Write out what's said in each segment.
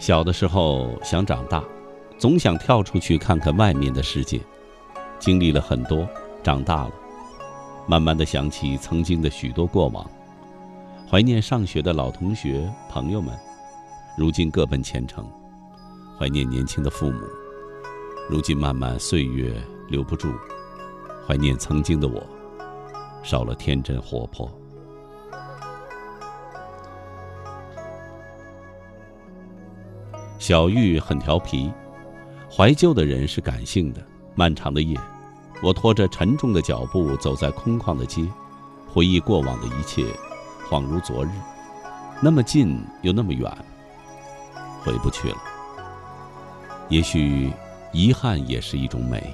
小的时候想长大，总想跳出去看看外面的世界。经历了很多，长大了，慢慢的想起曾经的许多过往，怀念上学的老同学朋友们，如今各奔前程；怀念年轻的父母，如今慢慢岁月留不住；怀念曾经的我，少了天真活泼。小玉很调皮，怀旧的人是感性的。漫长的夜，我拖着沉重的脚步走在空旷的街，回忆过往的一切，恍如昨日，那么近又那么远，回不去了。也许，遗憾也是一种美。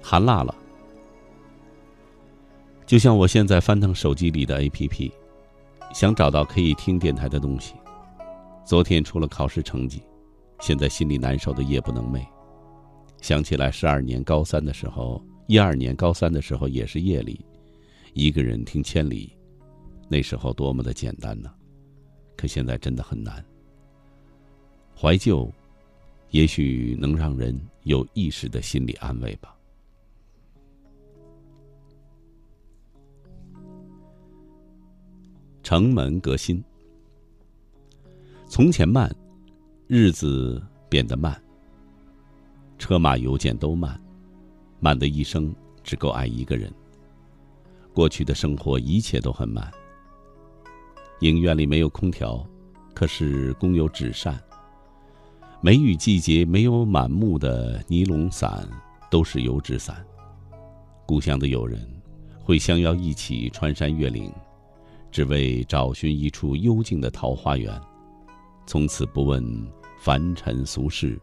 寒辣了，就像我现在翻腾手机里的 APP。想找到可以听电台的东西。昨天出了考试成绩，现在心里难受的夜不能寐。想起来十二年高三的时候，一二年高三的时候也是夜里，一个人听千里，那时候多么的简单呢？可现在真的很难。怀旧，也许能让人有一时的心理安慰吧。城门革新，从前慢，日子变得慢。车马邮件都慢，慢的一生只够爱一个人。过去的生活一切都很慢。影院里没有空调，可是供有纸扇。梅雨季节没有满目的尼龙伞，都是油纸伞。故乡的友人会相邀一起穿山越岭。只为找寻一处幽静的桃花源，从此不问凡尘俗事，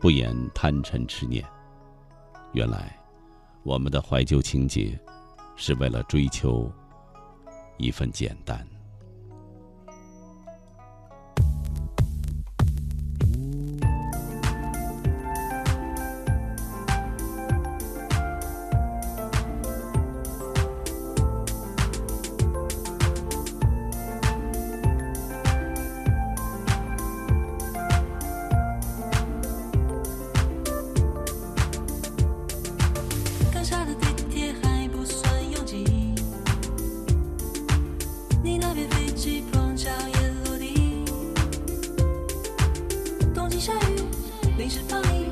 不言贪嗔痴念。原来，我们的怀旧情结，是为了追求一份简单。散步，偷偷